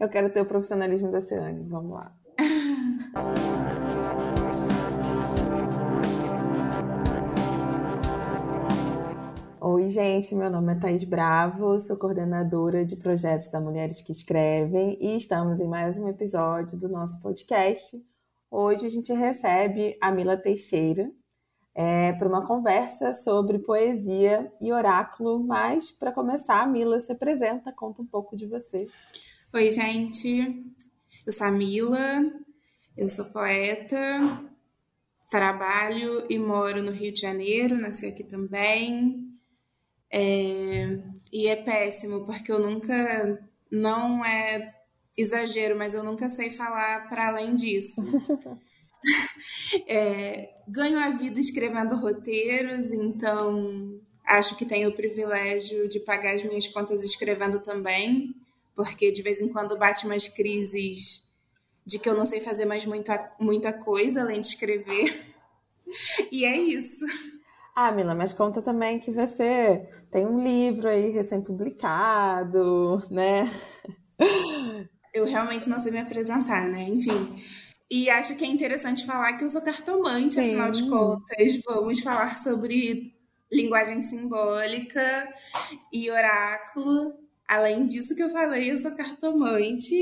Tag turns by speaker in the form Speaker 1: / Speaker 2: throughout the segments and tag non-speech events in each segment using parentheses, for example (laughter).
Speaker 1: Eu quero ter o profissionalismo da Ciane. Vamos lá. (laughs) Oi, gente, meu nome é Thaís Bravo, sou coordenadora de projetos da Mulheres que Escrevem e estamos em mais um episódio do nosso podcast. Hoje a gente recebe a Mila Teixeira é, para uma conversa sobre poesia e oráculo, mas para começar, a Mila se apresenta, conta um pouco de você.
Speaker 2: Oi, gente, eu sou a Mila, eu sou poeta, trabalho e moro no Rio de Janeiro, nasci aqui também. É, e é péssimo, porque eu nunca. Não é exagero, mas eu nunca sei falar para além disso. (laughs) é, ganho a vida escrevendo roteiros, então acho que tenho o privilégio de pagar as minhas contas escrevendo também, porque de vez em quando bate umas crises de que eu não sei fazer mais muita, muita coisa além de escrever. (laughs) E é isso.
Speaker 1: Ah, Mila, mas conta também que você tem um livro aí recém-publicado, né? (laughs)
Speaker 2: Eu realmente não sei me apresentar, né? Enfim. E acho que é interessante falar que eu sou cartomante, Sim. afinal de contas. Vamos falar sobre linguagem simbólica e oráculo. Além disso que eu falei, eu sou cartomante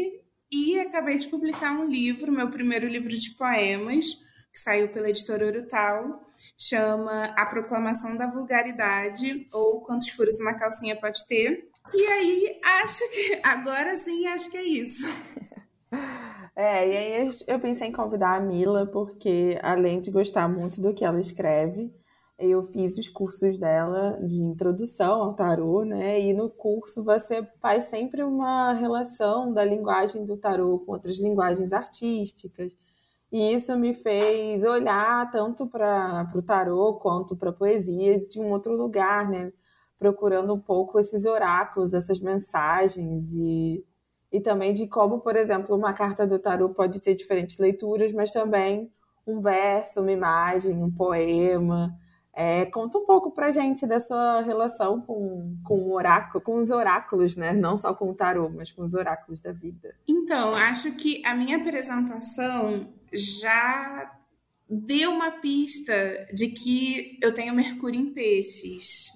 Speaker 2: e acabei de publicar um livro, meu primeiro livro de poemas, que saiu pela editora Urutau chama A Proclamação da Vulgaridade, ou Quantos Furos uma Calcinha Pode Ter. E aí, acho que. Agora sim, acho que é isso. (laughs)
Speaker 1: É, e aí eu pensei em convidar a Mila, porque além de gostar muito do que ela escreve, eu fiz os cursos dela de introdução ao tarô, né? E no curso você faz sempre uma relação da linguagem do tarô com outras linguagens artísticas. E isso me fez olhar tanto para o tarô quanto para a poesia de um outro lugar, né? Procurando um pouco esses oráculos, essas mensagens e, e também de como, por exemplo, uma carta do tarô pode ter diferentes leituras, mas também um verso, uma imagem, um poema. É, conta um pouco pra gente da sua relação com, com o oráculo, com os oráculos, né? Não só com o tarô, mas com os oráculos da vida.
Speaker 2: Então, acho que a minha apresentação já deu uma pista de que eu tenho Mercúrio em peixes.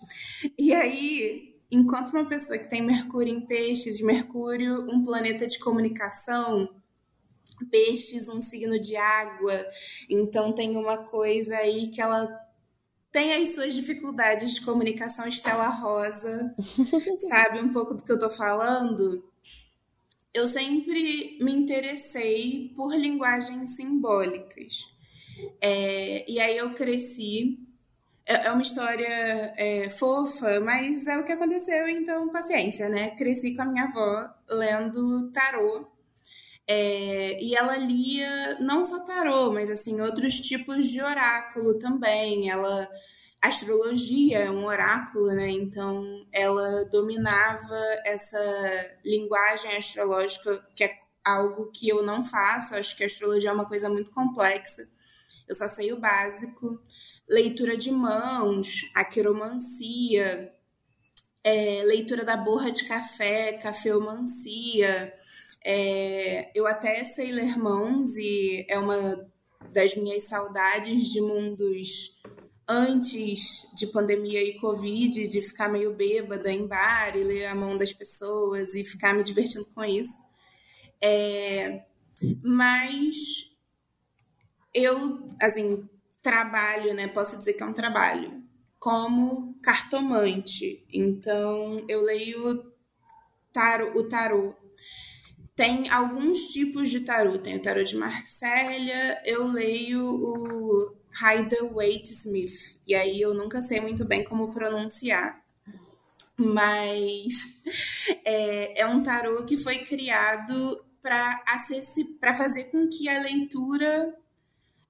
Speaker 2: E aí, enquanto uma pessoa que tem Mercúrio em peixes, Mercúrio, um planeta de comunicação, peixes, um signo de água, então tem uma coisa aí que ela tem as suas dificuldades de comunicação estela rosa, (laughs) sabe um pouco do que eu tô falando? eu sempre me interessei por linguagens simbólicas. É, e aí eu cresci. É, é uma história é, fofa, mas é o que aconteceu, então paciência, né? Cresci com a minha avó lendo tarô. É, e ela lia não só tarô, mas assim outros tipos de oráculo também. Ela astrologia é um oráculo, né? Então ela dominava essa linguagem astrológica, que é algo que eu não faço. Acho que a astrologia é uma coisa muito complexa. Eu só sei o básico. Leitura de mãos, a quiromancia, é, leitura da borra de café, cafeomancia. É, eu até sei ler mãos e é uma das minhas saudades de mundos antes de pandemia e Covid, de ficar meio bêbada em bar e ler a mão das pessoas e ficar me divertindo com isso. É, mas eu, assim, trabalho, né? Posso dizer que é um trabalho como cartomante. Então, eu leio tarô, o tarô. Tem alguns tipos de tarô. Tem o tarô de Marsella, eu leio o Rider Waite Smith. E aí eu nunca sei muito bem como pronunciar. Mas é, é um tarô que foi criado para fazer com que a leitura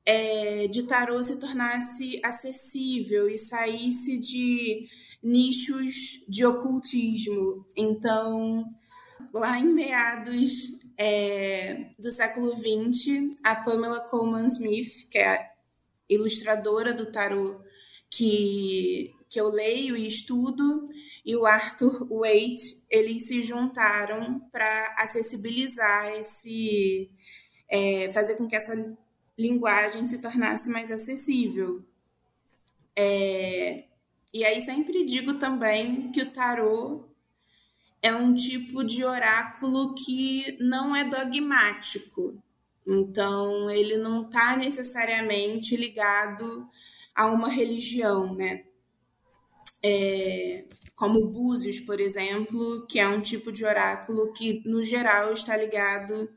Speaker 2: é, de tarô se tornasse acessível e saísse de nichos de ocultismo. Então, lá em meados é, do século XX, a Pamela Coleman Smith, que é ilustradora do tarô que, que eu leio e estudo, e o Arthur Waite, eles se juntaram para acessibilizar esse. É, fazer com que essa linguagem se tornasse mais acessível. É, e aí sempre digo também que o tarô é um tipo de oráculo que não é dogmático. Então, ele não está necessariamente ligado a uma religião, né? É, como Búzios, por exemplo, que é um tipo de oráculo que, no geral, está ligado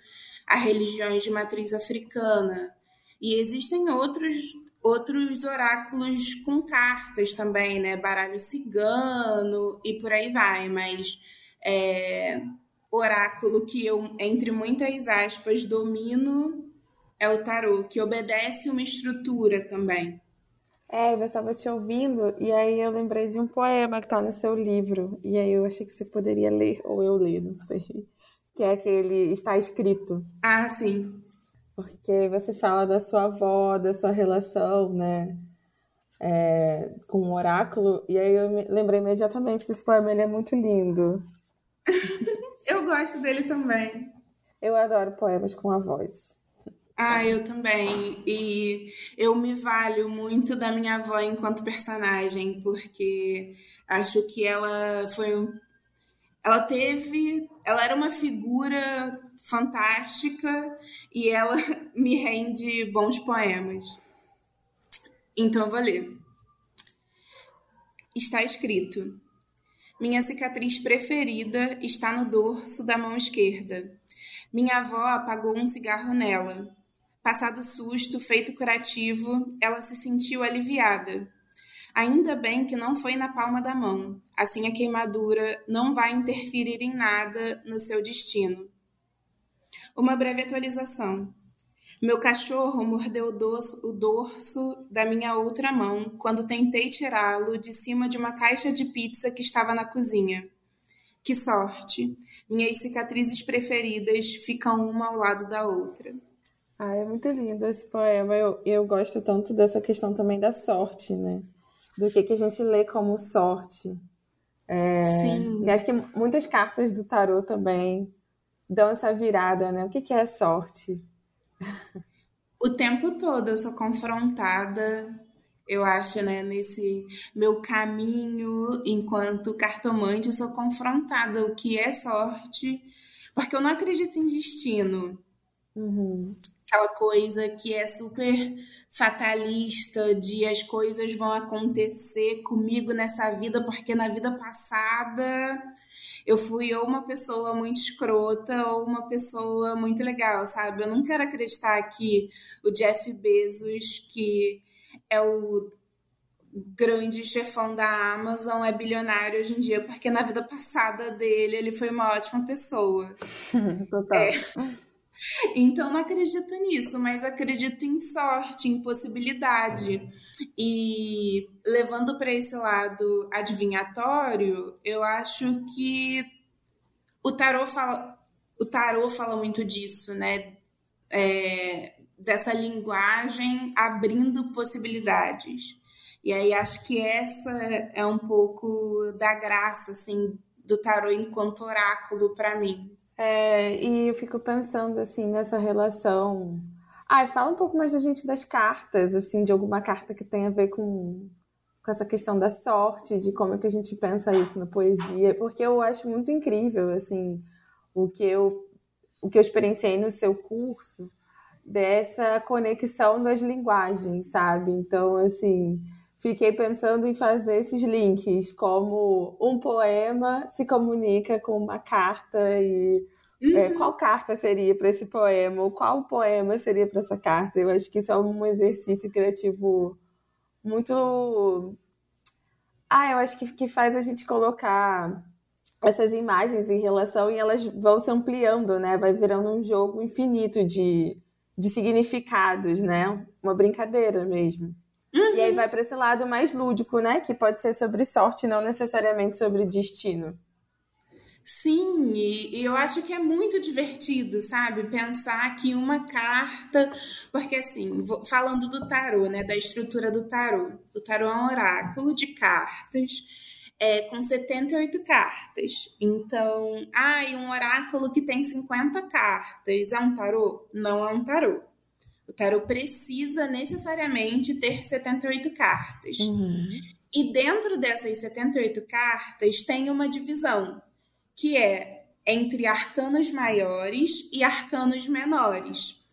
Speaker 2: a religiões de matriz africana. E existem outros, outros oráculos com cartas também, né? Baralho cigano e por aí vai, mas é, oráculo que eu, entre muitas aspas, domino é o tarô, que obedece uma estrutura também.
Speaker 1: É, eu estava te ouvindo e aí eu lembrei de um poema que está no seu livro. E aí eu achei que você poderia ler, ou eu ler, não sei. (laughs) Que é aquele Está Escrito.
Speaker 2: Ah, sim.
Speaker 1: Porque você fala da sua avó, da sua relação, né? É, com o oráculo. E aí eu me lembrei imediatamente desse poema, ele é muito lindo. (laughs)
Speaker 2: eu gosto dele também.
Speaker 1: Eu adoro poemas com a voz.
Speaker 2: Ah, eu também. E eu me valho muito da minha avó enquanto personagem, porque acho que ela foi. Ela teve. Ela era uma figura fantástica e ela (laughs) me rende bons poemas. Então eu vou ler. Está escrito: minha cicatriz preferida está no dorso da mão esquerda. Minha avó apagou um cigarro nela. Passado o susto, feito curativo, ela se sentiu aliviada. Ainda bem que não foi na palma da mão, assim a queimadura não vai interferir em nada no seu destino. Uma breve atualização. Meu cachorro mordeu o dorso, da minha outra mão quando tentei tirá-lo de cima de uma caixa de pizza que estava na cozinha. Que sorte! Minhas cicatrizes preferidas ficam uma ao lado da outra.
Speaker 1: Ah, é muito lindo esse poema. Eu, eu gosto tanto dessa questão também da sorte, né? Do que, que a gente lê como sorte. É, Sim. E acho que muitas cartas do tarô também dão essa virada, né? O que, que é sorte?
Speaker 2: O tempo todo eu sou confrontada, eu acho, né, nesse meu caminho enquanto cartomante, eu sou confrontada o que é sorte, porque eu não acredito em destino.
Speaker 1: Uhum.
Speaker 2: Aquela coisa que é super fatalista, de as coisas vão acontecer comigo nessa vida, porque na vida passada eu fui ou uma pessoa muito escrota ou uma pessoa muito legal, sabe? Eu não quero acreditar que o Jeff Bezos, que é o grande chefão da Amazon, é bilionário hoje em dia, porque na vida passada dele ele foi uma ótima pessoa. (laughs)
Speaker 1: Total. É.
Speaker 2: Então não acredito nisso, mas acredito em sorte, em possibilidade. E levando para esse lado adivinhatório, eu acho que o tarô fala, o tarô fala muito disso, né? É, dessa linguagem abrindo possibilidades. E aí acho que essa é um pouco da graça assim do tarô enquanto oráculo para mim.
Speaker 1: É, e eu fico pensando assim nessa relação. Ai, fala um pouco mais da gente das cartas, assim, de alguma carta que tenha a ver com, com essa questão da sorte, de como é que a gente pensa isso na poesia, porque eu acho muito incrível, assim, o que eu, o que eu experienciei no seu curso, dessa conexão das linguagens, sabe? Então, assim, fiquei pensando em fazer esses links, como um poema se comunica com uma carta e é, uhum. é, qual carta seria para esse poema, ou qual poema seria para essa carta. Eu acho que isso é um exercício criativo muito. Ah, eu acho que, que faz a gente colocar essas imagens em relação e elas vão se ampliando, né? Vai virando um jogo infinito de, de significados, né? Uma brincadeira mesmo. Uhum. E aí uhum. vai para esse lado mais lúdico, né? Que pode ser sobre sorte, não necessariamente sobre destino.
Speaker 2: Sim, e, e, eu acho que é muito divertido, sabe? Pensar que uma carta. Porque, assim, vou, falando do tarô, né? Da estrutura do tarô. O tarô é um oráculo de cartas é, com 78 cartas. Então, ah, e um oráculo que tem 50 cartas é um tarô? Não é um tarô. O tarô precisa necessariamente ter 78 cartas. Uhum. E dentro dessas 78 cartas tem uma divisão que é entre arcanos maiores e arcanos menores.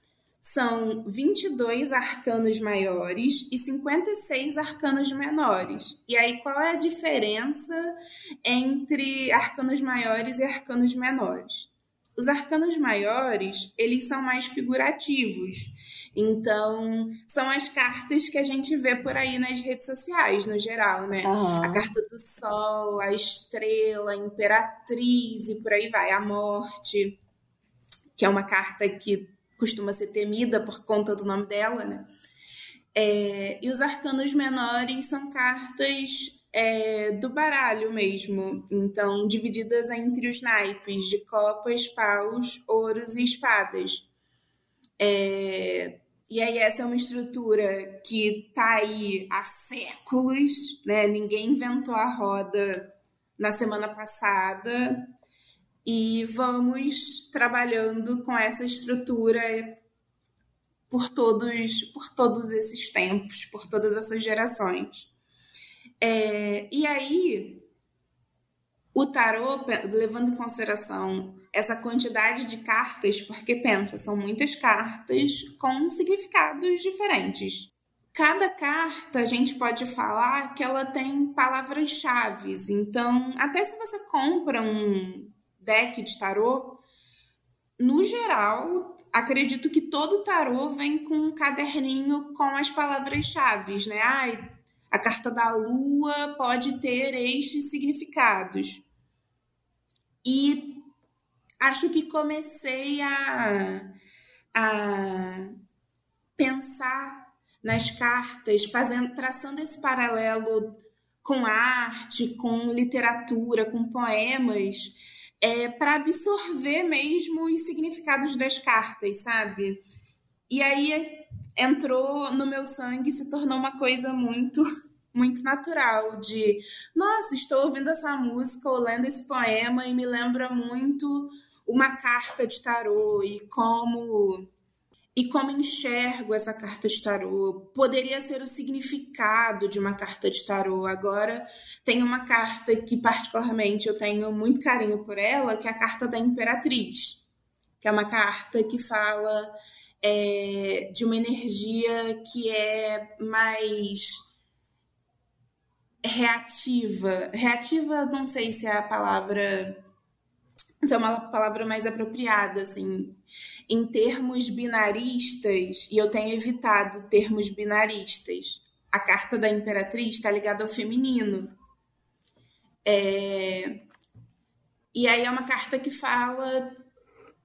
Speaker 2: São 22 arcanos maiores e 56 arcanos menores. E aí, qual é a diferença entre arcanos maiores e arcanos menores? Os arcanos maiores, eles são mais figurativos. Então, são as cartas que a gente vê por aí nas redes sociais, no geral, né? Uhum. A carta do sol, a estrela, a imperatriz e por aí vai, a morte, que é uma carta que costuma ser temida por conta do nome dela, né? É, e os arcanos menores são cartas é, do baralho mesmo, então divididas entre os naipes de copas, paus, ouros e espadas. É, e aí essa é uma estrutura que está aí há séculos, né? Ninguém inventou a roda na semana passada e vamos trabalhando com essa estrutura por todos por todos esses tempos, por todas essas gerações. É, e aí o tarô, levando em consideração essa quantidade de cartas, porque pensa, são muitas cartas com significados diferentes. Cada carta a gente pode falar que ela tem palavras-chave. Então, até se você compra um deck de tarô, no geral, acredito que todo tarô vem com um caderninho com as palavras-chave, né? Ai, a carta da lua pode ter estes significados. E acho que comecei a, a pensar nas cartas, fazendo, traçando esse paralelo com arte, com literatura, com poemas, é, para absorver mesmo os significados das cartas, sabe? E aí entrou no meu sangue, se tornou uma coisa muito (laughs) muito natural de, nossa, estou ouvindo essa música ou lendo esse poema e me lembra muito uma carta de tarô e como e como enxergo essa carta de tarô. Poderia ser o significado de uma carta de tarô. Agora tem uma carta que particularmente eu tenho muito carinho por ela, que é a carta da Imperatriz, que é uma carta que fala é, de uma energia que é mais reativa. Reativa, não sei se é a palavra isso é uma palavra mais apropriada, assim, em termos binaristas, e eu tenho evitado termos binaristas. A carta da imperatriz está ligada ao feminino. É... E aí é uma carta que fala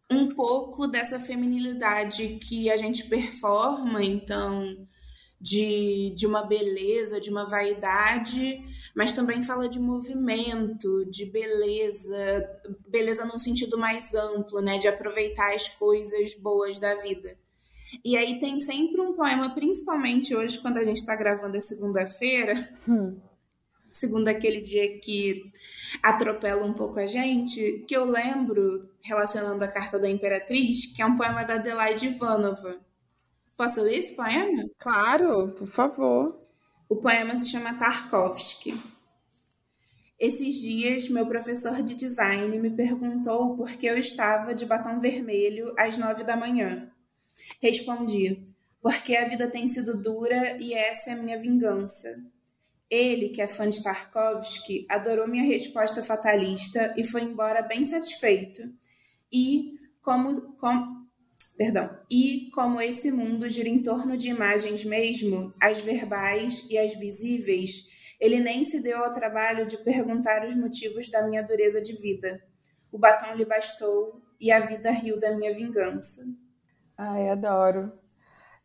Speaker 2: um pouco dessa feminilidade que a gente performa, então de, de uma beleza, de uma vaidade, mas também fala de movimento, de beleza, beleza num sentido mais amplo, né? De aproveitar as coisas boas da vida. E aí tem sempre um poema, principalmente hoje, quando a gente está gravando é segunda-feira, hum. Segundo aquele dia que atropela um pouco a gente, que eu lembro, relacionando a Carta da Imperatriz, que é um poema da Adelaide Ivanova Posso ler esse poema?
Speaker 1: Claro, por favor.
Speaker 2: O poema se chama Tarkovsky. Esses dias, meu professor de design me perguntou por que eu estava de batom vermelho às nove da manhã. Respondi, porque a vida tem sido dura e essa é a minha vingança. Ele, que é fã de Tarkovsky, adorou minha resposta fatalista e foi embora bem satisfeito. E, como, como Perdão. E como esse mundo gira em torno de imagens mesmo, as verbais e as visíveis, ele nem se deu ao trabalho de perguntar os motivos da minha dureza de vida. O batom lhe bastou e a vida riu da minha vingança.
Speaker 1: Ai, adoro.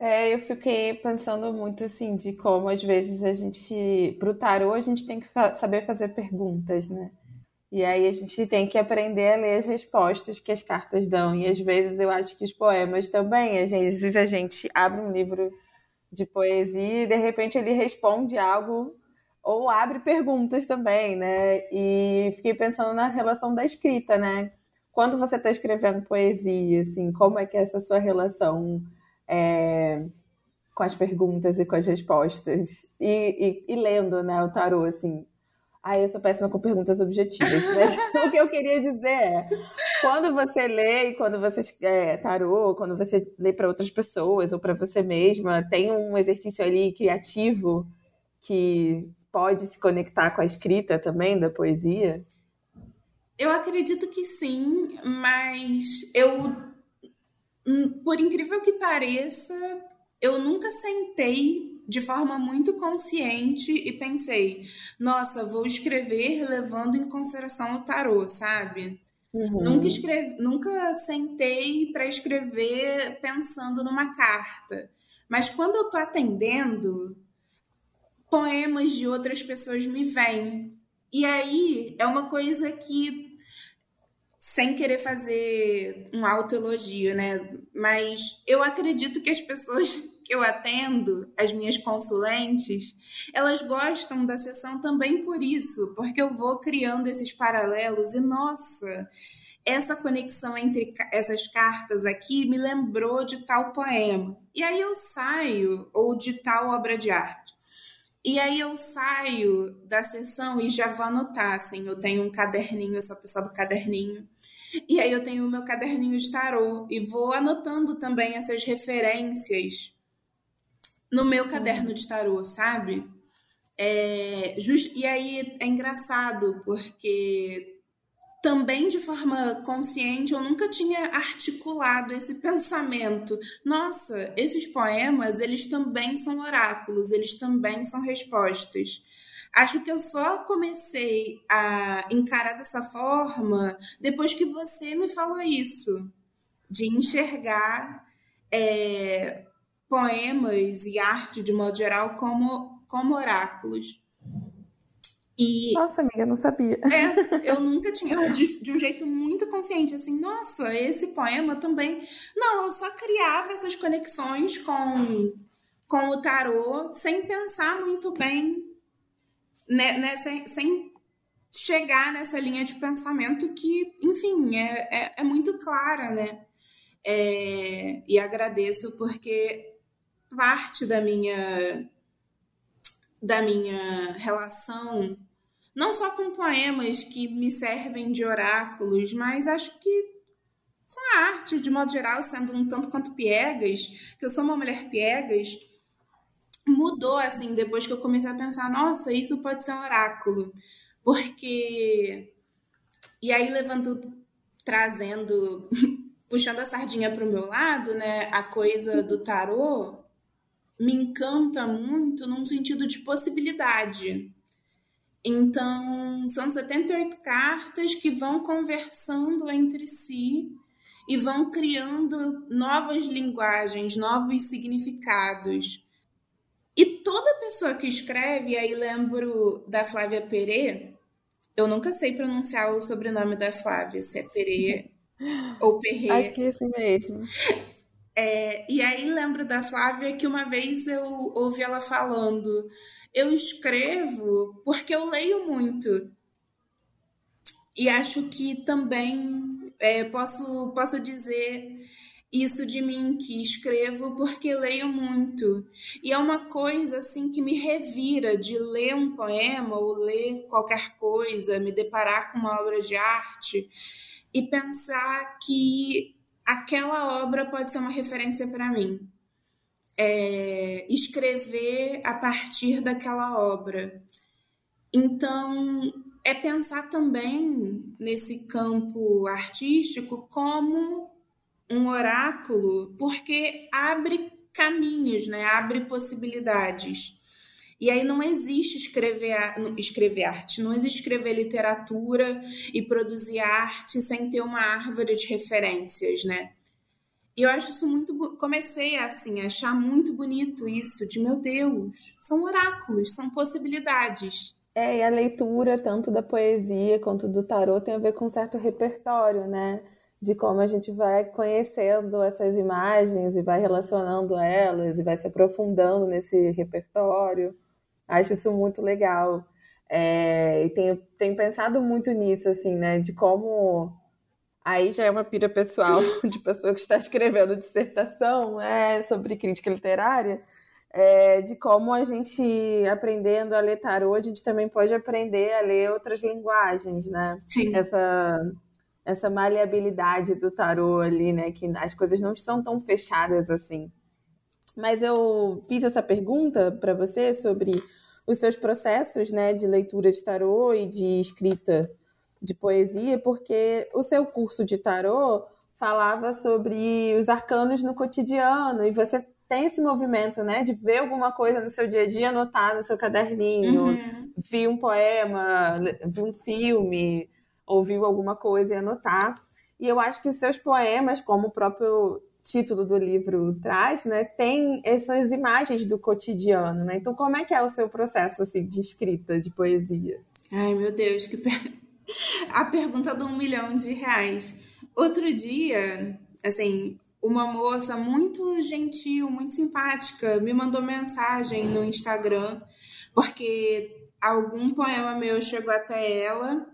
Speaker 1: É, eu fiquei pensando muito assim de como às vezes a gente, pro tarô, a gente tem que fa saber fazer perguntas, né? E aí a gente tem que aprender a ler as respostas que as cartas dão. E às vezes eu acho que os poemas também, às vezes a gente abre um livro de poesia e de repente ele responde algo ou abre perguntas também, né? E fiquei pensando na relação da escrita, né? Quando você está escrevendo poesia, assim, como é que é essa sua relação é, com as perguntas e com as respostas? E, e, e lendo, né, o tarô, assim, ah, eu sou péssima com perguntas objetivas. Mas (laughs) (laughs) o que eu queria dizer é: quando você lê e quando você é, tarô, quando você lê para outras pessoas ou para você mesma, tem um exercício ali criativo que pode se conectar com a escrita também da poesia?
Speaker 2: Eu acredito que sim, mas eu, por incrível que pareça, eu nunca sentei de forma muito consciente e pensei, nossa, vou escrever levando em consideração o tarô, sabe? Uhum. Nunca, escrevi, nunca sentei para escrever pensando numa carta. Mas quando eu tô atendendo, poemas de outras pessoas me vêm. E aí é uma coisa que, sem querer fazer um autoelogio, né? Mas eu acredito que as pessoas (laughs) que eu atendo, as minhas consulentes, elas gostam da sessão também por isso, porque eu vou criando esses paralelos e, nossa, essa conexão entre essas cartas aqui me lembrou de tal poema. E aí eu saio, ou de tal obra de arte. E aí eu saio da sessão e já vou anotar, assim, eu tenho um caderninho, eu sou a pessoa do caderninho. E aí eu tenho o meu caderninho de tarô e vou anotando também essas referências no meu caderno de tarô, sabe? É, just, e aí é engraçado, porque também de forma consciente eu nunca tinha articulado esse pensamento. Nossa, esses poemas, eles também são oráculos, eles também são respostas. Acho que eu só comecei a encarar dessa forma depois que você me falou isso, de enxergar é, poemas e arte de modo geral como, como oráculos.
Speaker 1: E, nossa, amiga, não sabia.
Speaker 2: É, eu nunca tinha, de, de, um jeito muito consciente, assim, nossa, esse poema também. Não, eu só criava essas conexões com, com o tarô sem pensar muito bem, né, né sem, sem chegar nessa linha de pensamento que, enfim, é, é, é muito clara, né? É, e agradeço porque parte da minha da minha relação, não só com poemas que me servem de oráculos, mas acho que com a arte, de modo geral, sendo um tanto quanto piegas, que eu sou uma mulher piegas, mudou assim depois que eu comecei a pensar, nossa, isso pode ser um oráculo. Porque. E aí, levando, trazendo, (laughs) puxando a sardinha para o meu lado, né, a coisa do tarô, me encanta muito num sentido de possibilidade. Então, são 78 cartas que vão conversando entre si e vão criando novas linguagens, novos significados. E toda pessoa que escreve, aí lembro da Flávia Perê, eu nunca sei pronunciar o sobrenome da Flávia, se é Perê (laughs) ou Perrê.
Speaker 1: Acho que é assim mesmo. (laughs)
Speaker 2: É, e aí lembro da Flávia que uma vez eu ouvi ela falando: eu escrevo porque eu leio muito. E acho que também é, posso, posso dizer isso de mim, que escrevo porque leio muito. E é uma coisa assim que me revira de ler um poema ou ler qualquer coisa, me deparar com uma obra de arte e pensar que aquela obra pode ser uma referência para mim. É, escrever a partir daquela obra. Então, é pensar também nesse campo artístico como um oráculo, porque abre caminhos, né? abre possibilidades. E aí não existe escrever, escrever arte, não existe escrever literatura e produzir arte sem ter uma árvore de referências, né? E eu acho isso muito. Comecei assim, a achar muito bonito isso, de meu Deus, são oráculos, são possibilidades.
Speaker 1: É, e a leitura, tanto da poesia quanto do tarô, tem a ver com um certo repertório, né? De como a gente vai conhecendo essas imagens e vai relacionando elas e vai se aprofundando nesse repertório. Acho isso muito legal. É, e tenho, tenho pensado muito nisso, assim, né? De como. Aí já é uma pira pessoal (laughs) de pessoa que está escrevendo dissertação é, sobre crítica literária é, de como a gente, aprendendo a ler tarô, a gente também pode aprender a ler outras linguagens, né?
Speaker 2: Sim.
Speaker 1: Essa, essa maleabilidade do tarô ali, né? Que as coisas não são tão fechadas assim. Mas eu fiz essa pergunta para você sobre os seus processos, né, de leitura de tarô e de escrita de poesia, porque o seu curso de tarô falava sobre os arcanos no cotidiano e você tem esse movimento, né, de ver alguma coisa no seu dia a dia, anotar no seu caderninho, uhum. vir um poema, vir um filme, ouvir alguma coisa e anotar. E eu acho que os seus poemas, como o próprio título do livro traz, né, tem essas imagens do cotidiano, né? Então, como é que é o seu processo assim de escrita de poesia?
Speaker 2: Ai, meu Deus, que per... (laughs) a pergunta de um milhão de reais. Outro dia, assim, uma moça muito gentil, muito simpática, me mandou mensagem no Instagram, porque algum poema meu chegou até ela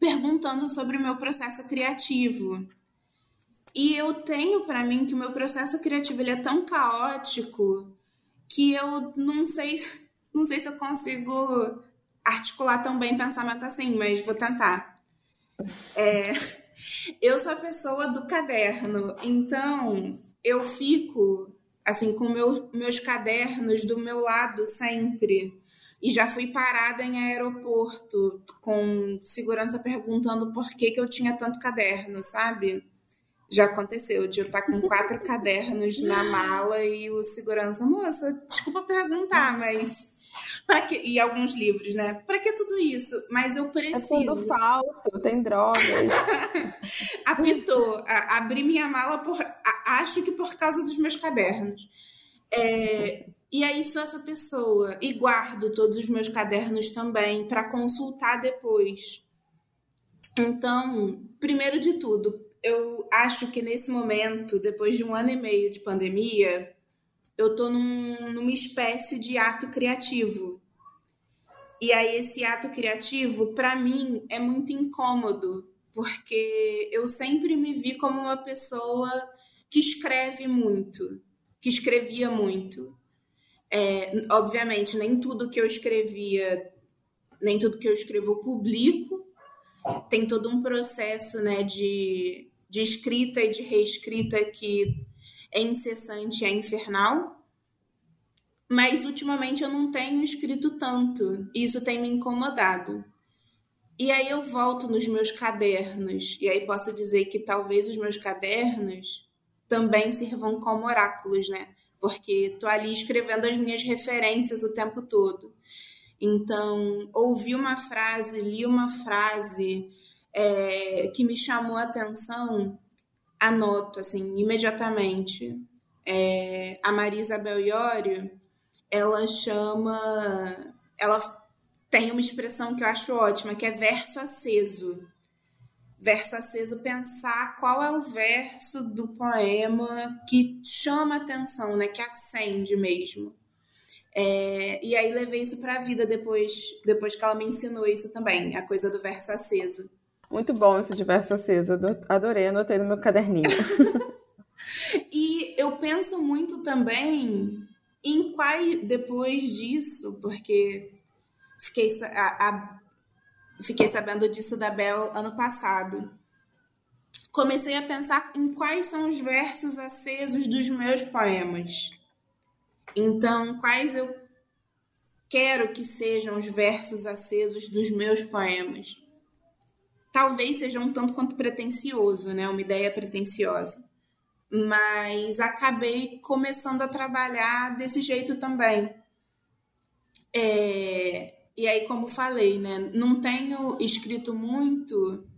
Speaker 2: perguntando sobre o meu processo criativo. E eu tenho para mim que o meu processo criativo ele é tão caótico que eu não sei, (laughs) não sei se eu consigo articular tão bem pensamento assim, mas vou tentar. É, (laughs) eu sou a pessoa do caderno, então eu fico assim com meu, meus cadernos do meu lado sempre. E já fui parada em aeroporto com segurança perguntando por que, que eu tinha tanto caderno, sabe? Já aconteceu de eu estar com quatro (laughs) cadernos na mala e o segurança, moça, desculpa perguntar, (laughs) mas para que e alguns livros, né? Para que tudo isso? Mas eu preciso. É
Speaker 1: tudo falso, tem drogas. (laughs)
Speaker 2: Apitou. abri minha mala por, acho que por causa dos meus cadernos. É, e aí sou essa pessoa e guardo todos os meus cadernos também para consultar depois. Então, primeiro de tudo, eu acho que nesse momento, depois de um ano e meio de pandemia, eu tô num, numa espécie de ato criativo. E aí esse ato criativo, para mim, é muito incômodo, porque eu sempre me vi como uma pessoa que escreve muito, que escrevia muito. É, obviamente, nem tudo que eu escrevia, nem tudo que eu escrevo publico. Tem todo um processo né, de, de escrita e de reescrita que é incessante, é infernal. Mas ultimamente eu não tenho escrito tanto, e isso tem me incomodado. E aí eu volto nos meus cadernos, e aí posso dizer que talvez os meus cadernos também sirvam como oráculos, né? Porque tô ali escrevendo as minhas referências o tempo todo. Então, ouvi uma frase, li uma frase é, que me chamou a atenção, anoto, assim, imediatamente. É, a Maria Isabel Iório, ela chama. Ela tem uma expressão que eu acho ótima, que é verso aceso. Verso aceso, pensar qual é o verso do poema que chama atenção, né? Que acende mesmo. É, e aí levei isso para a vida depois, depois que ela me ensinou isso também, a coisa do verso aceso.
Speaker 1: Muito bom esse de verso aceso, adorei, anotei no meu caderninho. (laughs)
Speaker 2: e eu penso muito também em quais, depois disso, porque fiquei, a, a, fiquei sabendo disso da Bel ano passado, comecei a pensar em quais são os versos acesos dos meus poemas. Então, quais eu quero que sejam os versos acesos dos meus poemas talvez seja um tanto quanto pretencioso, né? Uma ideia pretensiosa. Mas acabei começando a trabalhar desse jeito também. É, e aí, como falei, né? Não tenho escrito muito,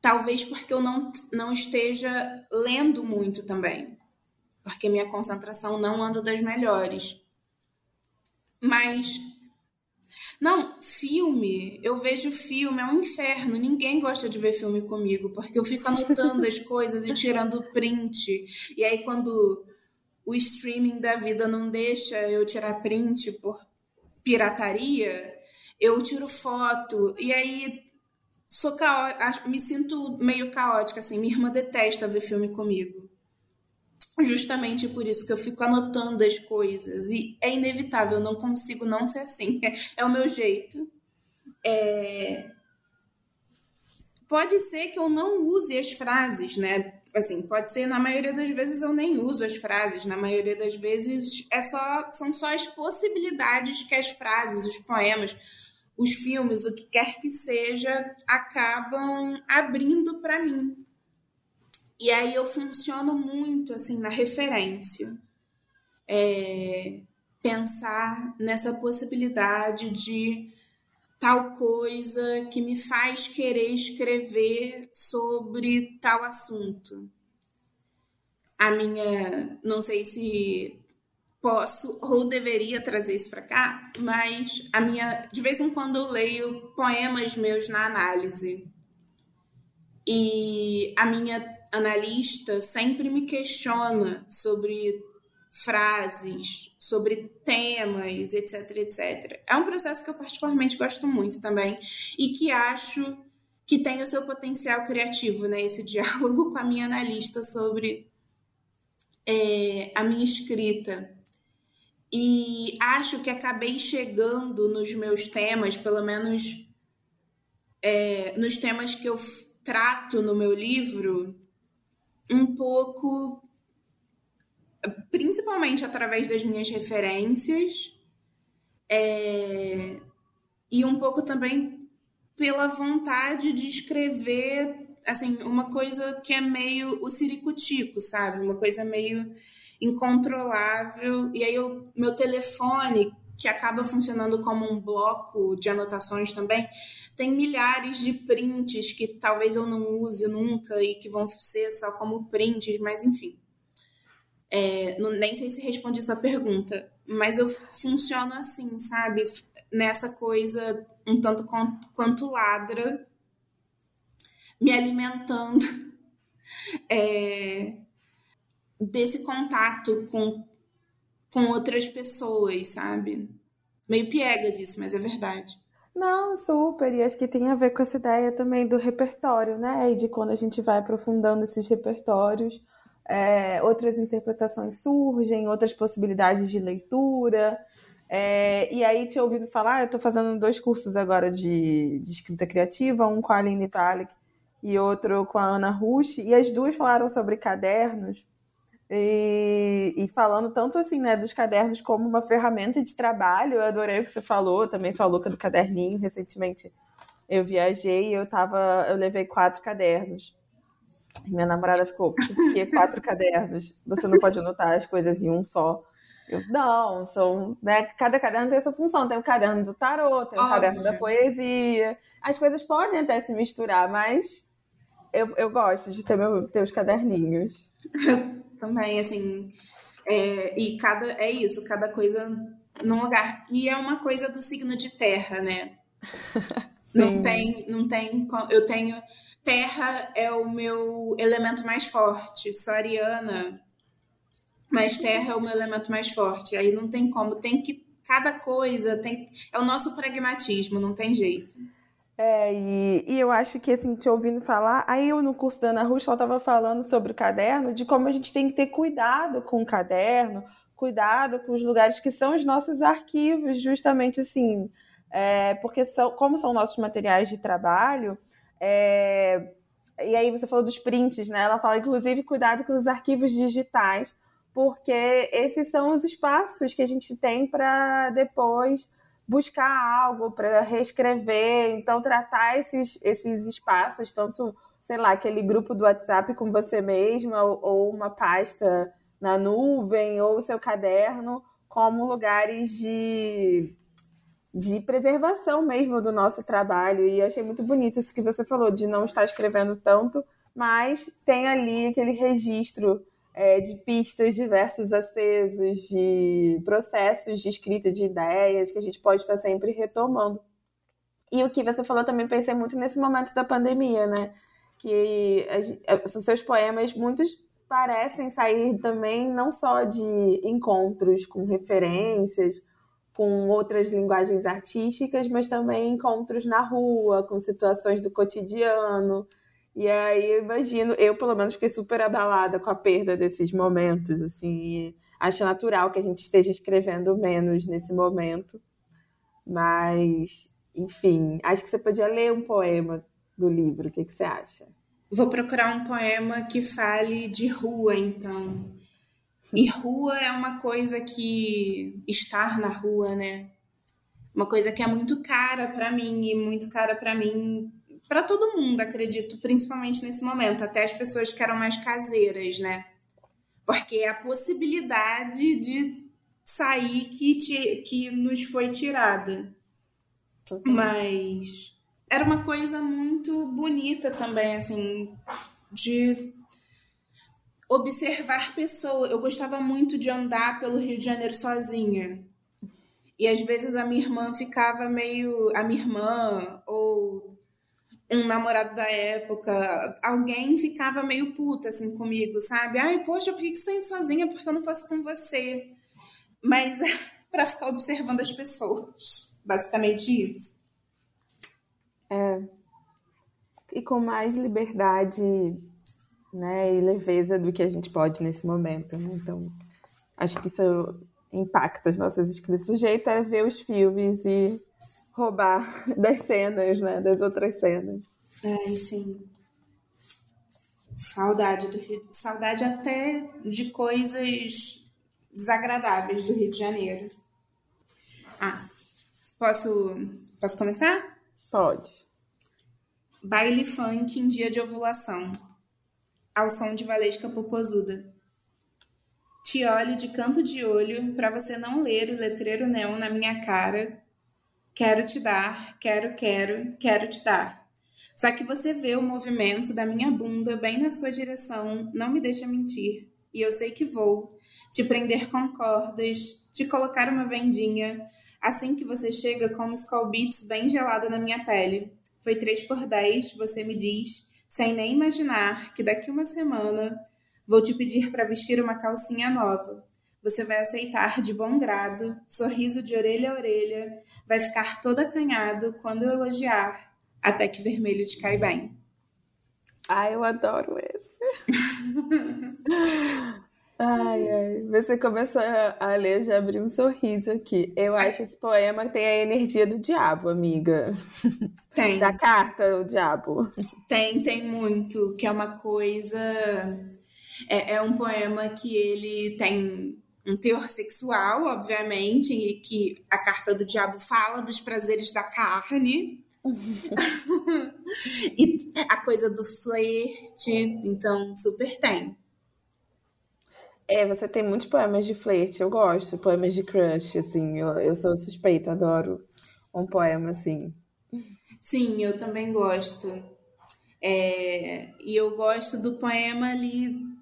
Speaker 2: talvez porque eu não, não esteja lendo muito também. Porque minha concentração não anda das melhores. Mas Não, filme, eu vejo filme, é um inferno. Ninguém gosta de ver filme comigo, porque eu fico anotando as coisas e tirando print. E aí, quando o streaming da vida não deixa eu tirar print por pirataria, eu tiro foto. E aí, sou caó... me sinto meio caótica, assim. Minha irmã detesta ver filme comigo. Justamente por isso que eu fico anotando as coisas. E é inevitável, eu não consigo não ser assim. (laughs) É o meu jeito. É... Pode ser que eu não use as frases, né? Assim, pode ser, na maioria das vezes eu nem uso as frases, na maioria das vezes é só, são só as possibilidades que as frases, os poemas, os filmes, o que quer que seja, acabam abrindo para mim. E aí eu funciono muito assim na referência. É, pensar nessa possibilidade de tal coisa que me faz querer escrever sobre tal assunto. A minha, não sei se posso ou deveria trazer isso para cá, mas a minha, de vez em quando eu leio poemas meus na análise. E a minha analista sempre me questiona sobre frases, sobre temas, etc, etc. É um processo que eu particularmente gosto muito também e que acho que tem o seu potencial criativo, né? Esse (laughs) diálogo com a minha analista sobre é, a minha escrita. E acho que acabei chegando nos meus temas, pelo menos é, nos temas que eu trato no meu livro, um pouco, principalmente através das minhas referências, é, e um pouco também pela vontade de escrever, assim, uma coisa que é meio o ciricutico, sabe? Uma coisa meio incontrolável. E aí, o meu telefone, que acaba funcionando como um bloco de anotações também, tem milhares de prints que talvez eu não use nunca e que vão ser só como prints, mas enfim. É, não, nem sei se respondi essa pergunta, mas eu funciono assim, sabe? Nessa coisa um tanto quanto ladra, me alimentando (laughs) é, desse contato com, com outras pessoas, sabe? Meio piegas isso, mas é verdade.
Speaker 1: Não, super. E acho que tem a ver com essa ideia também do repertório, né? E de quando a gente vai aprofundando esses repertórios, é, outras interpretações surgem, outras possibilidades de leitura. É, e aí, te ouvindo falar, eu estou fazendo dois cursos agora de, de, escrita criativa, um com a Aline Valek e outro com a Ana Rush, e as duas falaram sobre cadernos. E, e, falando tanto assim, né, dos cadernos como uma ferramenta de trabalho, eu adorei o que você falou, também sou a louca do caderninho. Recentemente eu viajei e eu tava, eu levei quatro cadernos. Minha namorada ficou, por que quatro cadernos? Você não pode anotar as coisas em um só. Eu, não, são, né, cada caderno tem a sua função. Tem o caderno do tarô, tem o Óbvio. caderno da poesia. As coisas podem até se misturar, mas eu, eu gosto de ter, meu, ter os caderninhos. (laughs)
Speaker 2: também, assim. É, e cada é isso, cada coisa num lugar. E é uma coisa do signo de terra, né? (laughs) não tem, não tem. Eu tenho. Terra é o meu elemento mais forte. Sou ariana, mas terra é o meu elemento mais forte. Aí não tem como. Tem que. Cada coisa tem. É o nosso pragmatismo, não tem jeito.
Speaker 1: É, e, e, eu acho que, assim, te ouvindo falar, aí eu no curso da Ana Rush, ela estava falando sobre o caderno, de como a gente tem que ter cuidado com o caderno, cuidado com os lugares que são os nossos arquivos, justamente assim, é, porque são, como são nossos materiais de trabalho, é, e aí você falou dos prints, né? Ela fala, inclusive, cuidado com os arquivos digitais, porque esses são os espaços que a gente tem para depois buscar algo para reescrever, então tratar esses, esses espaços, tanto, sei lá, aquele grupo do WhatsApp com você mesma, ou, ou uma pasta na nuvem, ou o seu caderno, como lugares de, de preservação mesmo do nosso trabalho. E achei muito bonito isso que você falou, de não estar escrevendo tanto, mas tem ali aquele registro é, de pistas diversos acesos, de processos de escrita de ideias que a gente pode estar sempre retomando. E o que você falou também pensei muito nesse momento da pandemia, né? Que os seus poemas, muitos parecem sair também não só de encontros com referências, com outras linguagens artísticas, mas também encontros na rua, com situações do cotidiano. E aí eu imagino, eu pelo menos fiquei super abalada com a perda desses momentos, assim, acho natural que a gente esteja escrevendo menos nesse momento. Mas, enfim, acho que você podia ler um poema do livro, o que, que você acha?
Speaker 2: Vou procurar um poema que fale de rua, então. E rua é uma coisa que estar na rua, né? Uma coisa que é muito cara para mim e muito cara para mim para todo mundo, acredito, principalmente nesse momento, até as pessoas que eram mais caseiras, né? Porque é a possibilidade de sair que, te, que nos foi tirada. Mas era uma coisa muito bonita também, assim, de observar pessoas. Eu gostava muito de andar pelo Rio de Janeiro sozinha. E às vezes a minha irmã ficava meio. A minha irmã, ou um namorado da época, alguém ficava meio puta assim comigo, sabe? Ai, poxa, por que você tá indo sozinha? Porque eu não posso com você. Mas é (laughs) para ficar observando as pessoas. Basicamente isso.
Speaker 1: É. E com mais liberdade né, e leveza do que a gente pode nesse momento. Né? Então, acho que isso impacta as nossas escritas. O jeito é ver os filmes e roubar (laughs) das cenas, né? Das outras cenas.
Speaker 2: É, sim. Saudade do Rio. Saudade até de coisas desagradáveis do Rio de Janeiro. Ah, posso, posso começar?
Speaker 1: Pode.
Speaker 2: Baile funk em dia de ovulação. Ao som de Valesca Popozuda. Te olho de canto de olho para você não ler o letreiro neon na minha cara Quero te dar, quero, quero, quero te dar. Só que você vê o movimento da minha bunda bem na sua direção, não me deixa mentir. E eu sei que vou te prender com cordas, te colocar uma vendinha, assim que você chega com os Skull Beats bem gelada na minha pele. Foi 3 por 10, você me diz, sem nem imaginar que daqui uma semana vou te pedir para vestir uma calcinha nova você vai aceitar de bom grado, sorriso de orelha a orelha, vai ficar todo acanhado quando eu elogiar, até que vermelho te cai bem.
Speaker 1: Ai, eu adoro esse. (laughs) ai, ai. Você começou a ler, já abri um sorriso aqui. Eu acho esse poema tem a energia do diabo, amiga. (laughs)
Speaker 2: Tem.
Speaker 1: Da carta do diabo.
Speaker 2: Tem, tem muito. Que é uma coisa. É, é um poema que ele tem um teor sexual, obviamente, e que a carta do diabo fala dos prazeres da carne. (laughs) (laughs) e a coisa do flerte, então super tem.
Speaker 1: É, você tem muitos poemas de flerte, eu gosto, poemas de crush, assim, eu, eu sou suspeita, adoro um poema assim.
Speaker 2: Sim, eu também gosto. É, e eu gosto do poema ali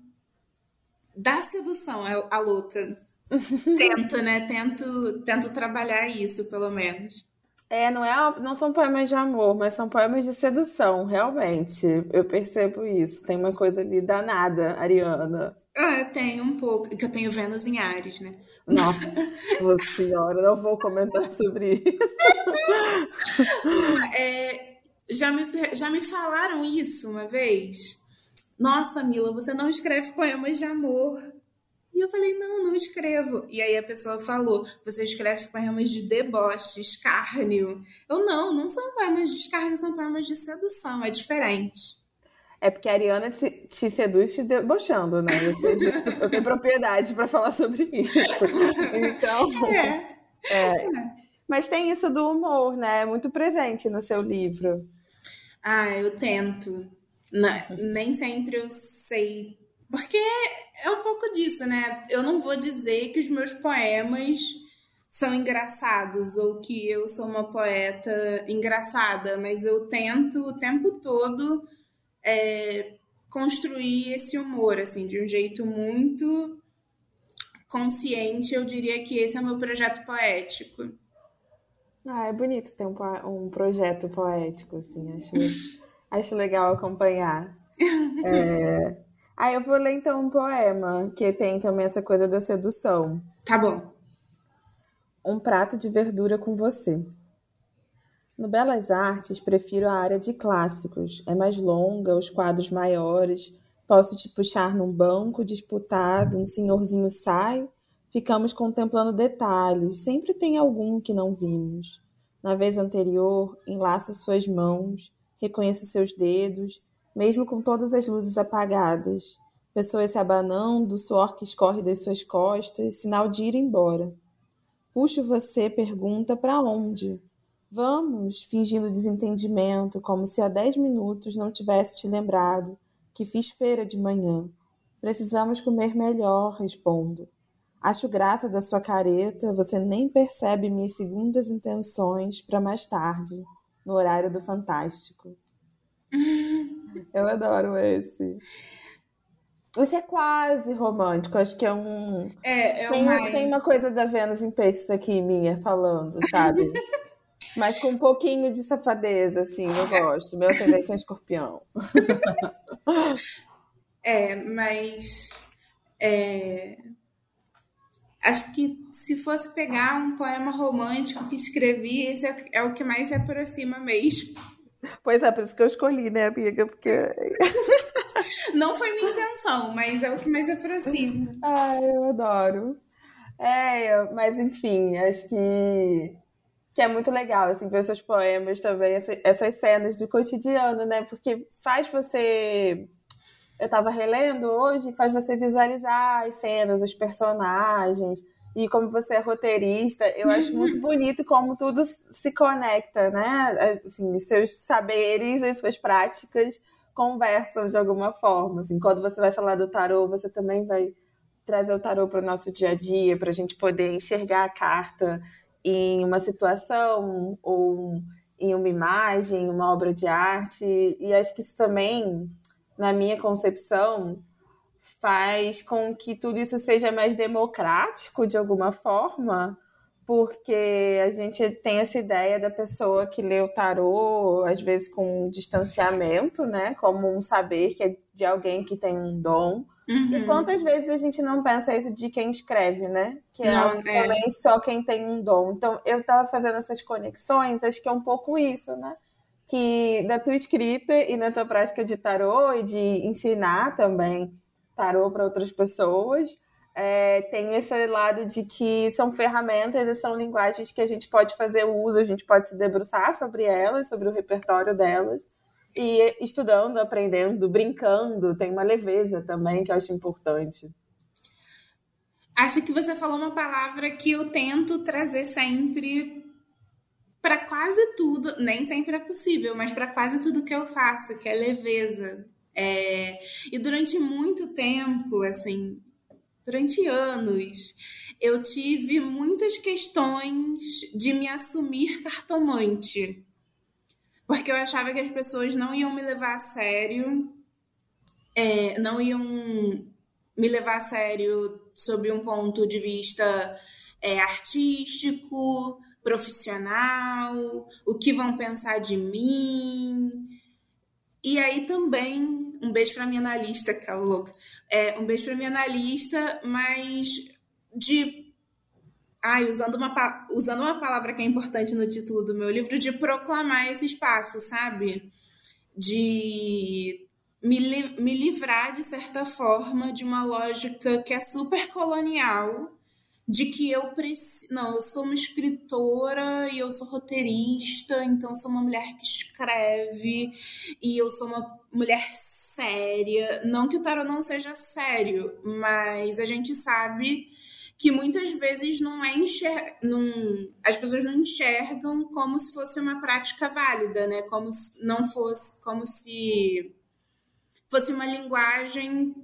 Speaker 2: da sedução a, louca. (laughs) tento, né? Tento, tento trabalhar isso, pelo menos.
Speaker 1: É, não, é, não são poemas de amor, mas são poemas de sedução, realmente. Eu percebo isso. Tem uma coisa ali danada, Ariana.
Speaker 2: Ah, tem um pouco. Que eu tenho Vênus em Ares, né?
Speaker 1: Nossa senhora, não vou comentar sobre isso.
Speaker 2: é, já, me, já me falaram isso uma vez nossa, Mila, você não escreve poemas de amor. E eu falei, não, não escrevo. E aí a pessoa falou, você escreve poemas de deboche, escárnio. Eu, não, não são poemas de escárnio, são poemas de sedução, é diferente.
Speaker 1: É porque a Ariana te, te seduz te debochando, né? Eu, eu tenho propriedade para falar sobre isso. Então.
Speaker 2: É.
Speaker 1: é. Mas tem isso do humor, né? É muito presente no seu livro.
Speaker 2: Ah, eu tento. Né? nem sempre eu sei. Porque é um pouco disso, né? Eu não vou dizer que os meus poemas são engraçados ou que eu sou uma poeta engraçada, mas eu tento o tempo todo é, construir esse humor, assim, de um jeito muito consciente. Eu diria que esse é o meu projeto poético.
Speaker 1: Ah, é bonito ter um, um projeto poético, assim, acho, (laughs) acho legal acompanhar. É... (laughs) Ah, eu vou ler então um poema que tem também essa coisa da sedução.
Speaker 2: Tá bom.
Speaker 1: Um prato de verdura com você. No Belas Artes, prefiro a área de clássicos. É mais longa, os quadros maiores. Posso te puxar num banco disputado, um senhorzinho sai. Ficamos contemplando detalhes. Sempre tem algum que não vimos. Na vez anterior, enlaço suas mãos, reconheço seus dedos, mesmo com todas as luzes apagadas. Pessoas se abanando, suor que escorre das suas costas, sinal de ir embora. Puxo você, pergunta para onde? Vamos, fingindo desentendimento, como se há dez minutos não tivesse te lembrado que fiz feira de manhã. Precisamos comer melhor, respondo. Acho graça da sua careta, você nem percebe minhas segundas intenções para mais tarde, no horário do Fantástico. (laughs) Eu adoro esse. Esse é quase romântico, acho que é um.
Speaker 2: É, é
Speaker 1: tem,
Speaker 2: uma...
Speaker 1: tem uma coisa da Vênus em peixes aqui minha falando, sabe? (laughs) Mas com um pouquinho de safadeza, assim, eu gosto. Meu ascendente é escorpião.
Speaker 2: É, mas. É... Acho que se fosse pegar um poema romântico que escrevi, esse é, é o que mais se aproxima mesmo.
Speaker 1: Pois é, por isso que eu escolhi, né, amiga? Porque. (laughs)
Speaker 2: Não foi minha intenção, mas é o que mais se aproxima.
Speaker 1: Ai, eu adoro. É, mas enfim, acho que que é muito legal, assim, ver seus poemas também, essas cenas do cotidiano, né? Porque faz você. Eu estava relendo hoje, faz você visualizar as cenas, os personagens. E como você é roteirista, eu acho muito (laughs) bonito como tudo se conecta, né? Assim, seus saberes e suas práticas conversam de alguma forma. Assim, quando você vai falar do tarô, você também vai trazer o tarô para o nosso dia a dia, para a gente poder enxergar a carta em uma situação ou em uma imagem, uma obra de arte. E acho que isso também, na minha concepção, faz com que tudo isso seja mais democrático de alguma forma, porque a gente tem essa ideia da pessoa que lê o tarô, às vezes com um distanciamento, né? Como um saber que é de alguém que tem um dom. Uhum. E quantas vezes a gente não pensa isso de quem escreve, né? Que é não, é, também só quem tem um dom. Então, eu estava fazendo essas conexões, acho que é um pouco isso, né? Que na tua escrita e na tua prática de tarô e de ensinar também tarô para outras pessoas, é, tem esse lado de que são ferramentas e são linguagens que a gente pode fazer uso, a gente pode se debruçar sobre elas, sobre o repertório delas e estudando, aprendendo, brincando, tem uma leveza também que eu acho importante.
Speaker 2: Acho que você falou uma palavra que eu tento trazer sempre para quase tudo, nem sempre é possível, mas para quase tudo que eu faço, que é leveza. É... E durante muito tempo, assim, durante anos, eu tive muitas questões de me assumir cartomante porque eu achava que as pessoas não iam me levar a sério, é, não iam me levar a sério sob um ponto de vista é, artístico, profissional, o que vão pensar de mim. E aí também, um beijo para minha analista, que é louca. É, um beijo para minha analista, mas de ai, usando uma, usando uma palavra que é importante no título do meu livro, de proclamar esse espaço, sabe? De me, li me livrar, de certa forma, de uma lógica que é super colonial, de que eu preciso. Não, eu sou uma escritora e eu sou roteirista, então eu sou uma mulher que escreve e eu sou uma mulher séria. Não que o tarot não seja sério, mas a gente sabe que muitas vezes não é enxer... não... as pessoas não enxergam como se fosse uma prática válida, né? Como se não fosse, como se fosse uma linguagem.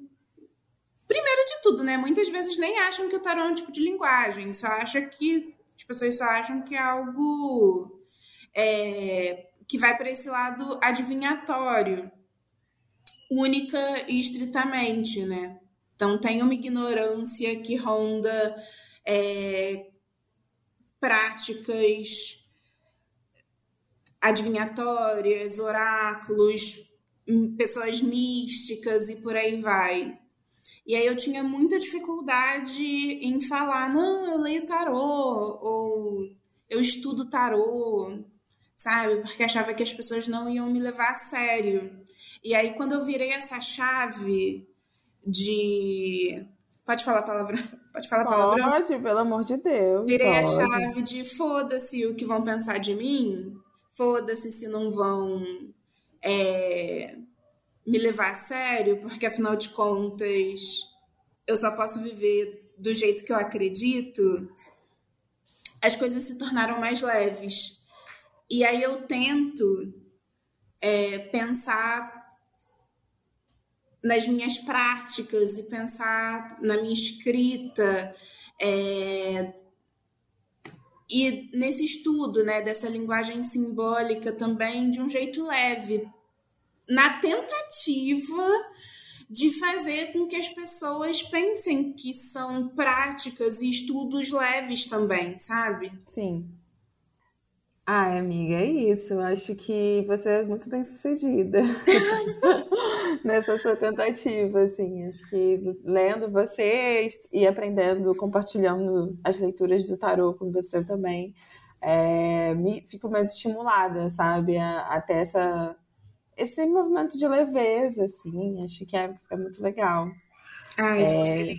Speaker 2: Primeiro de tudo, né? Muitas vezes nem acham que o tarô é um tipo de linguagem, só acham que as pessoas só acham que é algo é... que vai para esse lado adivinhatório. única e estritamente, né? Então tem uma ignorância que ronda é, práticas adivinhatórias, oráculos, pessoas místicas e por aí vai. E aí eu tinha muita dificuldade em falar, não, eu leio tarô, ou eu estudo tarô, sabe? Porque achava que as pessoas não iam me levar a sério. E aí quando eu virei essa chave de Pode falar a palavra? (laughs) Pode falar a palavra?
Speaker 1: Pode, pelo amor de Deus.
Speaker 2: Virei
Speaker 1: pode.
Speaker 2: a chave de foda-se o que vão pensar de mim, foda-se se não vão é, me levar a sério, porque afinal de contas eu só posso viver do jeito que eu acredito, as coisas se tornaram mais leves. E aí eu tento é, pensar nas minhas práticas e pensar na minha escrita é, e nesse estudo né, dessa linguagem simbólica também de um jeito leve, na tentativa de fazer com que as pessoas pensem que são práticas e estudos leves também, sabe?
Speaker 1: Sim. Ai, amiga, é isso. Acho que você é muito bem sucedida (laughs) (laughs) nessa sua tentativa, assim. Acho que lendo você e aprendendo, compartilhando as leituras do tarô com você também, é, me, fico mais estimulada, sabe? Até essa esse movimento de leveza, assim, acho que é, é muito legal.
Speaker 2: Ai, é,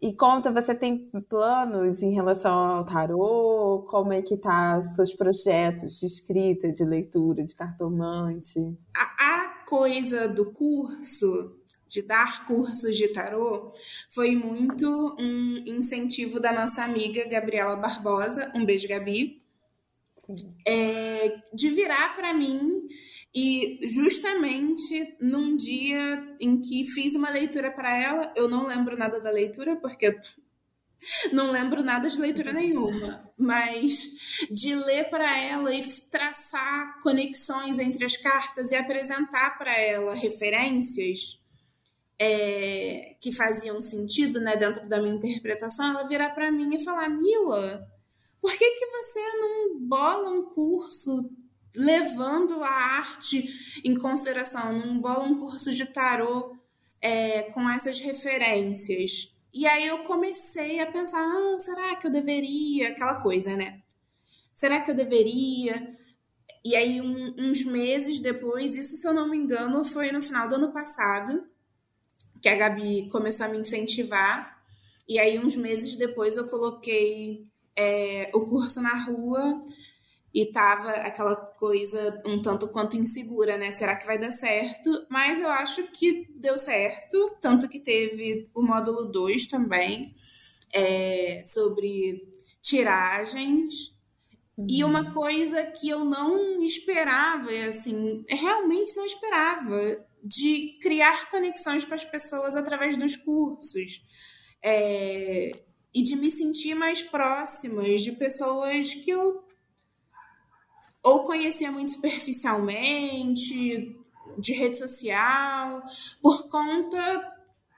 Speaker 1: E conta, você tem planos em relação ao tarô? Como é que tá seus projetos de escrita, de leitura, de cartomante?
Speaker 2: A, a coisa do curso, de dar cursos de tarô, foi muito um incentivo da nossa amiga Gabriela Barbosa, um beijo, Gabi, é, de virar para mim e justamente num dia em que fiz uma leitura para ela, eu não lembro nada da leitura, porque não lembro nada de leitura nenhuma, mas de ler para ela e traçar conexões entre as cartas e apresentar para ela referências é, que faziam sentido né, dentro da minha interpretação, ela virar para mim e falar: Mila, por que, que você não bola um curso levando a arte em consideração, não bola um curso de tarô é, com essas referências. E aí eu comecei a pensar, ah, será que eu deveria? Aquela coisa, né? Será que eu deveria? E aí, um, uns meses depois, isso se eu não me engano, foi no final do ano passado, que a Gabi começou a me incentivar. E aí, uns meses depois, eu coloquei é, o curso na rua e tava aquela coisa um tanto quanto insegura, né? Será que vai dar certo? Mas eu acho que deu certo, tanto que teve o módulo 2 também, é, sobre tiragens. Uhum. E uma coisa que eu não esperava, assim, realmente não esperava, de criar conexões com as pessoas através dos cursos. É, e de me sentir mais próximas de pessoas que eu ou conhecia muito superficialmente, de rede social, por conta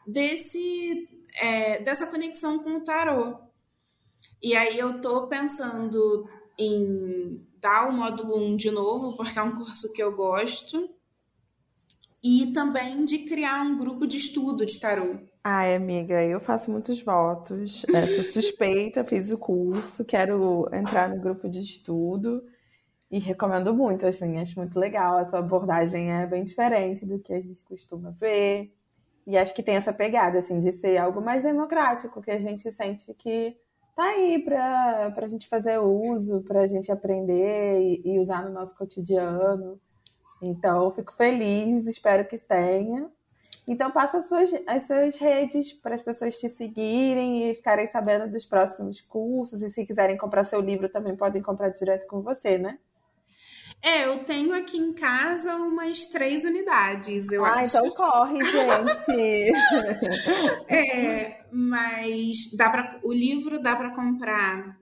Speaker 2: desse é, dessa conexão com o tarô. E aí eu tô pensando em dar o módulo 1 de novo, porque é um curso que eu gosto, e também de criar um grupo de estudo de tarô.
Speaker 1: Ai, amiga, eu faço muitos votos. É, sou suspeita, fiz o curso, quero entrar no grupo de estudo. E recomendo muito, assim, acho muito legal. A sua abordagem é bem diferente do que a gente costuma ver. E acho que tem essa pegada, assim, de ser algo mais democrático, que a gente sente que tá aí para a gente fazer uso, para a gente aprender e, e, usar no nosso cotidiano. Então, fico feliz, espero que tenha. Então, passa as suas, as suas redes para as pessoas te seguirem e ficarem sabendo dos próximos cursos. E se quiserem comprar seu livro, também podem comprar direto com você, né?
Speaker 2: É, eu tenho aqui em casa umas três unidades, eu ah,
Speaker 1: acho. então corre, gente! (laughs)
Speaker 2: é, mas dá para o livro dá para comprar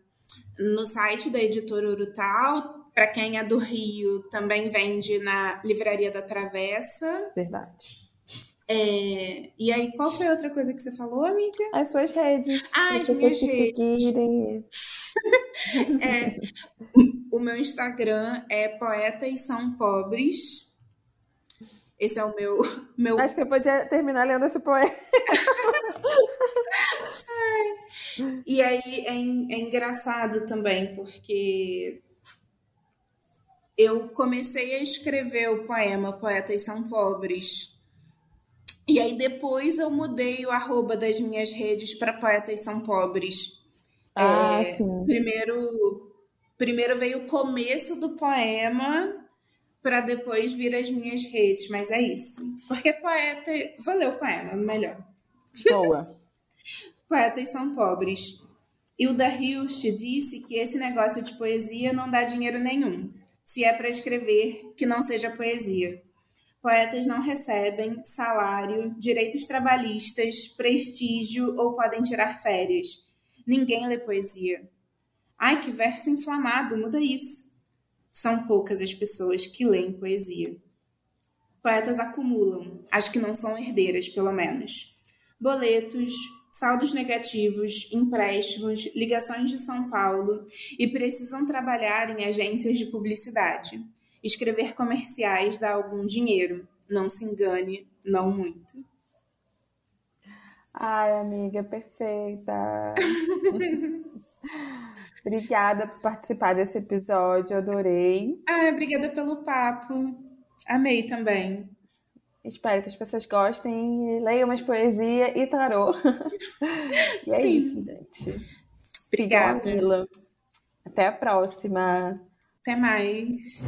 Speaker 2: no site da editora Urutau, para quem é do Rio, também vende na Livraria da Travessa.
Speaker 1: Verdade.
Speaker 2: É, e aí, qual foi a outra coisa que você falou, amiga?
Speaker 1: As suas redes.
Speaker 2: Ah,
Speaker 1: as
Speaker 2: as
Speaker 1: pessoas te
Speaker 2: redes.
Speaker 1: seguirem. (laughs)
Speaker 2: É, o meu Instagram é Poetas São Pobres. Esse é o meu, meu
Speaker 1: Acho que eu podia terminar lendo esse poema. (laughs)
Speaker 2: E aí é, é engraçado também, porque eu comecei a escrever o poema Poetas São Pobres. E aí depois eu mudei o arroba das minhas redes para Poetas São Pobres.
Speaker 1: Ah,
Speaker 2: É,
Speaker 1: sim.
Speaker 2: Primeiro, primeiro veio o começo do poema para depois vir as minhas redes, mas é isso. Porque poeta. Vou ler o poema, melhor.
Speaker 1: Boa. (laughs)
Speaker 2: Poetas são pobres. Hilda Hilst disse que esse negócio de poesia não dá dinheiro nenhum. Se é para escrever, que não seja poesia. Poetas não recebem salário, direitos trabalhistas, prestígio ou podem tirar férias. Ninguém lê poesia. Ai, que verso inflamado, muda isso. São poucas as pessoas que leem poesia. Poetas acumulam, as que não são herdeiras, pelo menos. Boletos, saldos negativos, empréstimos, ligações de São Paulo e precisam trabalhar em agências de publicidade. Escrever comerciais dá algum dinheiro. Não se engane, não muito.
Speaker 1: Ai, amiga, perfeita. (laughs) Obrigada por participar desse episódio, adorei.
Speaker 2: Ah, obrigada pelo papo. Amei também.
Speaker 1: Espero que as pessoas gostem, e leiam mais poesia e tarô. (laughs) E é
Speaker 2: Sim.
Speaker 1: isso, gente. Sigam
Speaker 2: Obrigada.
Speaker 1: Mila. Até a próxima.
Speaker 2: Até mais.